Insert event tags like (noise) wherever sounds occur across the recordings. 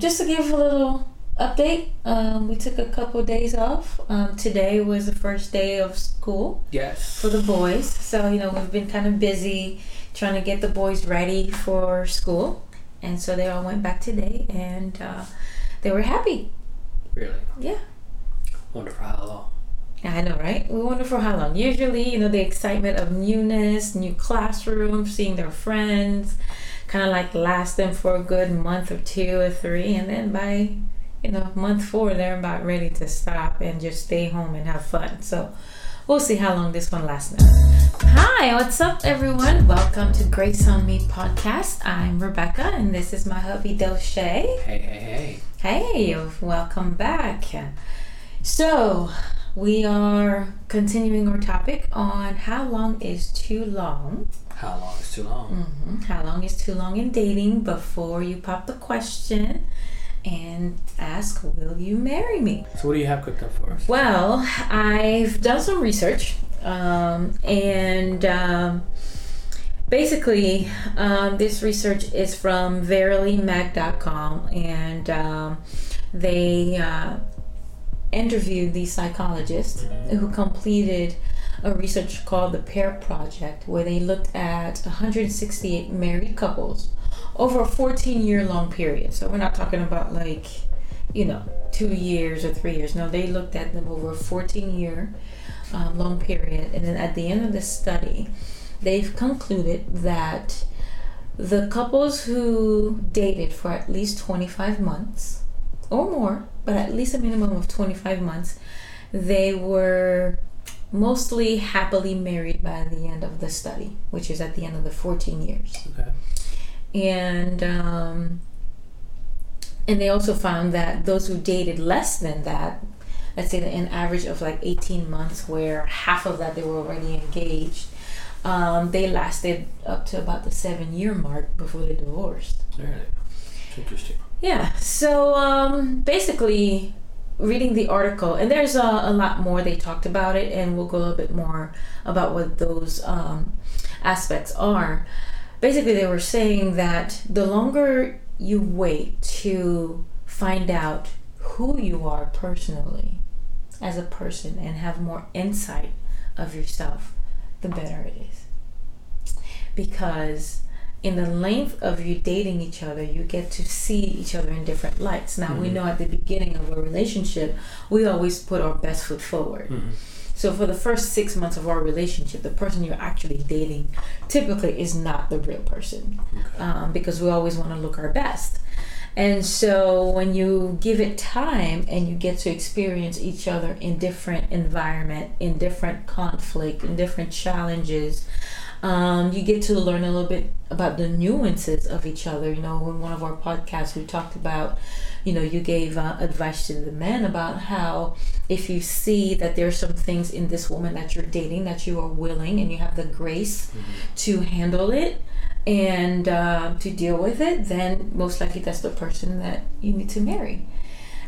just to give a little update, um, we took a couple days off. Um, today was the first day of school Yes. for the boys, so you know we've been kind of busy trying to get the boys ready for school, and so they all went back today, and uh, they were happy. Really? Yeah. Wonder for how long. I know, right? We wonder for how long. Usually, you know, the excitement of newness, new classroom, seeing their friends, kind of like last them for a good month or two or three, and then by, you know, month four, they're about ready to stop and just stay home and have fun. So, we'll see how long this one lasts now. Hi, what's up, everyone? Welcome to Grace on Me podcast. I'm Rebecca, and this is my hubby Doshe. Hey, hey, hey. Hey, welcome back. So, we are continuing our topic on how long is too long. How long is too long? hmm How long is too long in dating before you pop the question and ask, Will you marry me? So, what do you have cooked up for us? Well, I've done some research, um, and um, basically, um, this research is from verilymag.com, and um, they uh, interviewed these psychologists who completed a research called the Pair Project, where they looked at 168 married couples over a 14 year long period. So we're not talking about like, you know, two years or three years. No, they looked at them over a 14 year um, long period. And then at the end of the study, they've concluded that the couples who dated for at least 25 months or more, but at least a minimum of 25 months, they were mostly happily married by the end of the study, which is at the end of the 14 years Okay. and um, and they also found that those who dated less than that let's say an average of like 18 months where half of that they were already engaged um, they lasted up to about the seven year mark before they divorced Really? Interesting. Yeah so um, basically reading the article and there's a, a lot more they talked about it and we'll go a little bit more about what those um, aspects are. Basically they were saying that the longer you wait to find out who you are personally as a person and have more insight of yourself the better it is. Because in the length of you dating each other you get to see each other in different lights now we Mhm. know at the beginning of a relationship we always put our best foot forward hmm so for the first six months of our relationship, the person you're actually dating typically is not the real person Okay. um, because we always want to look our best. And so when you give it time and you get to experience each other in different environment, in different conflict, in different challenges, um, you get to learn a little bit about the nuances of each other. You know, in one of our podcasts, we talked about, you know, you gave uh, advice to the men about how if you see that there's some things in this woman that you're dating that you are willing and you have the grace to handle it and uh, to deal with it, then most likely that's the person that you need to marry.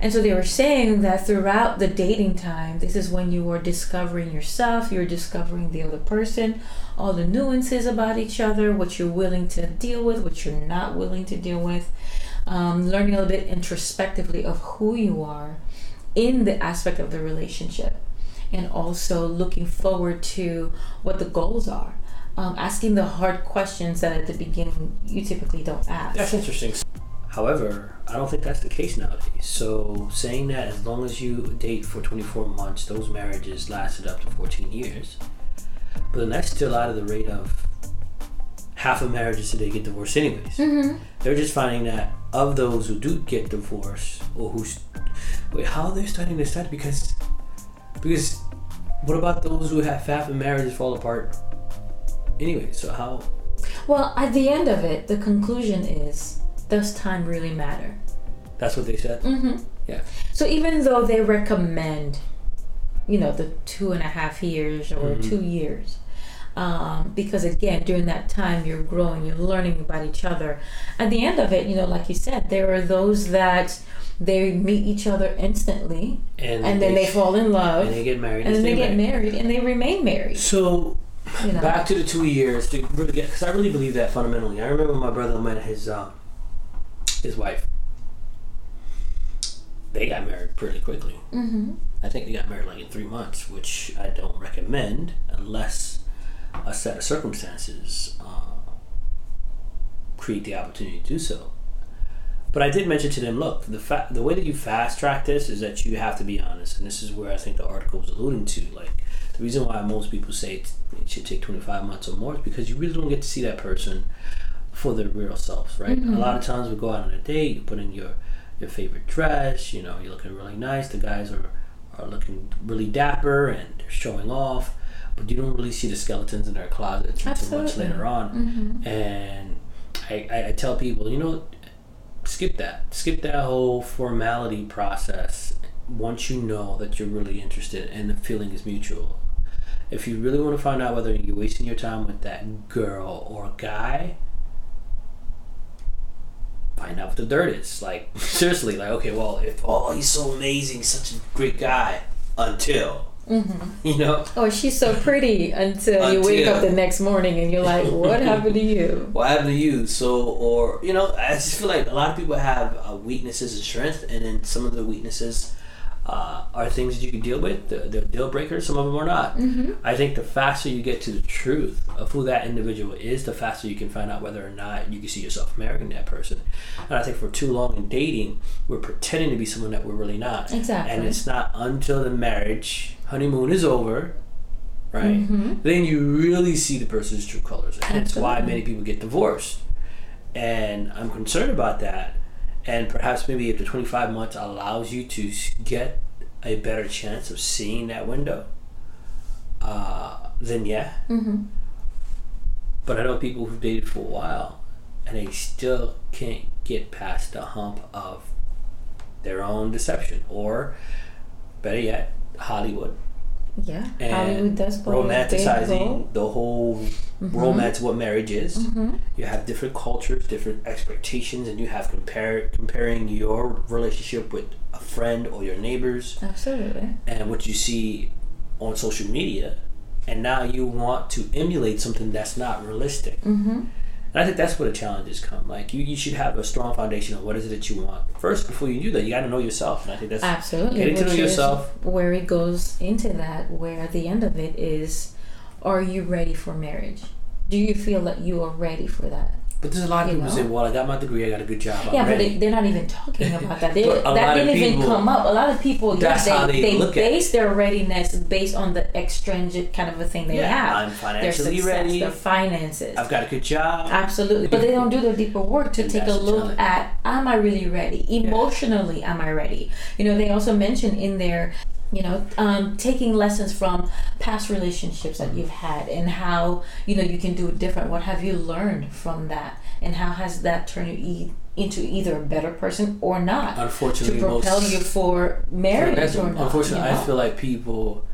And so they were saying that throughout the dating time, this is when you are discovering yourself, you're discovering the other person, all the nuances about each other, what you're willing to deal with, what you're not willing to deal with, um, learning a little bit introspectively of who you are in the aspect of the relationship, and also looking forward to what the goals are. Um, asking the hard questions that at the beginning you typically don't ask. That's interesting. However, I don't think that's the case nowadays. So, saying that as long as you date for 24 months, those marriages lasted up to 14 years. But then that's still out of the rate of half of marriages today get divorced, anyways. Mm-hmm. They're just finding that of those who do get divorced or who's wait, how are they starting to start? Because because what about those who have half of marriages fall apart? Anyway, so how? Well, at the end of it, the conclusion is does time really matter? That's what they said. Mm-hmm. Yeah. So even though they recommend, you know, the two and a half years or Mhm. two years, um, because again, during that time you're growing, you're learning about each other. At the end of it, you know, like you said, there are those that they meet each other instantly, And, and then they fall in love, and they get married. and then they get married, and they remain married. So You know. back to the two years to really get because I really believe that fundamentally. I remember my brother met his um, his wife, they got married pretty quickly. Mm-hmm. I think they got married like in three months, which I don't recommend unless a set of circumstances uh, create the opportunity to do so. But I did mention to them, look, the fa- the way that you fast track this is that you have to be honest, and this is where I think the article was alluding to. Like the reason why most people say it it should take twenty five months or more is because you really don't get to see that person for their real selves, right? A lot of mm-hmm. times we go out on a date, you put in your your favorite dress, you know, you're looking really nice. The guys are are looking really dapper and they're showing off, but you don't really see the skeletons in their closets until much later on. Mm-hmm. And I, I, I tell people, you know, skip that. Skip that whole formality process once you know that you're really interested and the feeling is mutual. If you really want to find out whether you're wasting your time with that girl or guy, find out what the dirt is. Like, (laughs) seriously, like, okay, well, if, oh, he's so amazing, such a great guy, until, you know? Oh, she's so pretty until, you wake up the next morning and you're like, what (laughs) happened to you? what happened to you? So, or you know, I just feel like a lot of people have uh, weaknesses and strengths, and then some of the weaknesses uh, are things that you can deal with. The, the deal breakers, some of them are not. I think the faster you get to the truth of who that individual is, the faster you can find out whether or not you can see yourself marrying that person. And I think for too long in dating, we're pretending to be someone that we're really not. Exactly. And it's not until the marriage honeymoon is over. Right, then you really see the person's true colors, and that's why many people get divorced and I'm concerned about that. And perhaps maybe if the 25 months allows you to get a better chance of seeing that window, uh, then yeah. Mm-hmm. But I know people who've dated for a while and they still can't get past the hump of their own deception, or better yet, Hollywood Yeah. and Hollywood does play a big romanticizing the whole romance of what marriage is. Mhm. You have different cultures, different expectations, and you have compare comparing your relationship with a friend or your neighbors Absolutely. and what you see on social media, and now you want to emulate something that's not realistic. Mm-hmm. And I think that's where the challenges come. Like you, you should have a strong foundation of what is it that you want first before you do that. You got to know yourself, and I think that's Absolutely. Getting to know yourself. Where it goes into that, where the end of it is, are you ready for marriage? Do you feel that you are ready for that? But there's a lot of You people know? say, "Well, I got my degree, I got a good job, I'm yeah, ready." but they're not even talking about that. (laughs) They, But a lot that didn't even come up. A lot of people, That's yeah, how they, they they look at it. base their readiness based on the extrinsic kind of a thing they yeah, have. I'm Their financially success, ready. their finances. I've got a good job. Absolutely. But they don't do the deeper work to And take a look at am I really ready? Emotionally, am I ready? You know, they also mention in there, you know, um, taking lessons from past relationships that you've had and how, you know, you can do it different. What have you learned from that? And how has that turned you e- into either a better person or not? unfortunately To propel most you for marriage or not. unfortunately, you know? I feel like people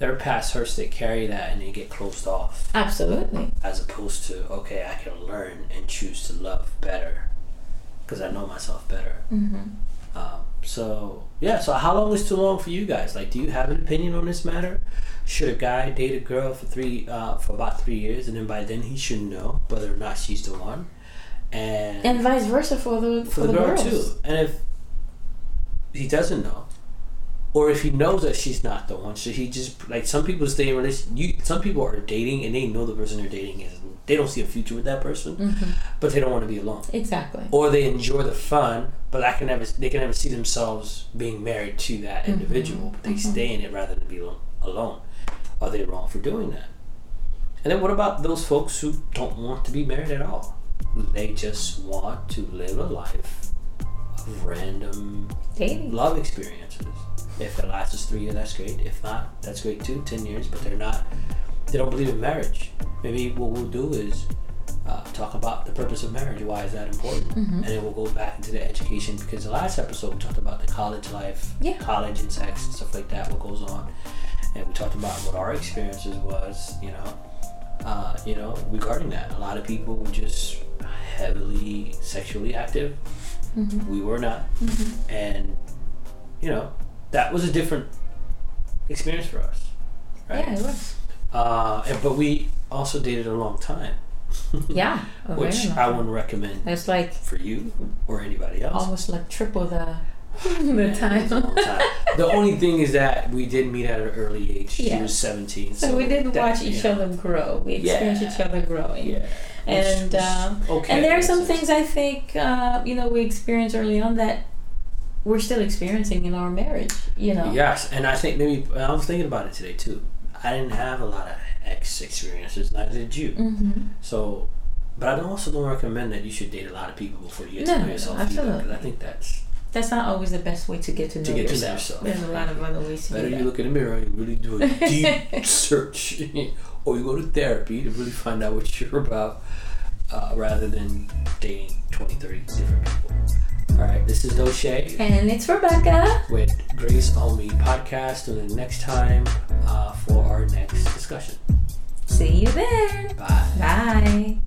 their past hurts they carry that and they get closed off, Absolutely. as opposed to okay, I can learn and choose to love better because I know myself better. hmm Um, so yeah, so how long is too long for you guys? Like, do you have an opinion on this matter? Should a guy date a girl for three uh, for about three years, and then by then he should know whether or not she's the one, and And vice versa for the for the, girl girls. too. And if he doesn't know, or if he knows that she's not the one, should he just like some people stay in relation? You some people are dating and they know the person they're dating is they don't see a future with that person, Mhm. but they don't want to be alone Exactly. or they enjoy the fun, but I can never they can never see themselves being married to that individual, but they stay in it rather than be alone. Are they wrong for doing that? And then what about those folks who don't want to be married at all? They just want to live a life of random Dating. love experiences. If it lasts us three years, that's great. If not, that's great too. Ten years, but they're not. They don't believe in marriage. Maybe what we'll do is uh, talk about the purpose of marriage. Why is that important? And then we'll go back into the education because the last episode we talked about the college life, Yeah. college and sex and stuff like that. What goes on, and we talked about what our experiences was. You know, uh, you know, regarding that, a lot of people were just heavily sexually active. We were not, and you know, that was a different experience for us, right? Yeah, it was. Uh, and, but we also dated a long time, (laughs) Yeah. which I wouldn't recommend It's like for you or anybody else. almost like triple the (laughs) (laughs) the time. time. The only thing is that we did meet at an early age. She was 17. So we did that- watch each yeah. other grow. We experienced Yeah. each other growing. Yeah. And um, okay. and there are some things I think uh, you know we experienced early on that we're still experiencing in our marriage. You know. Yes, and I think maybe I was thinking about it today too. I didn't have a lot of ex experiences, neither did you. hmm So, but I also don't recommend that you should date a lot of people before you get No, to know no, yourself. Either, 'cause absolutely. I think that's That's not always the best way to get to know, To get to know yourself. yourself. There's a lot of other ways to better. You look in the mirror, you really do a (laughs) deep search, (laughs) or you go to therapy to really find out what you're about, uh, rather than dating 20, 30 different people. This is Doche. And it's Rebecca. with Grace on Me podcast. Until next time uh, for our next discussion. See you then. Bye. Bye.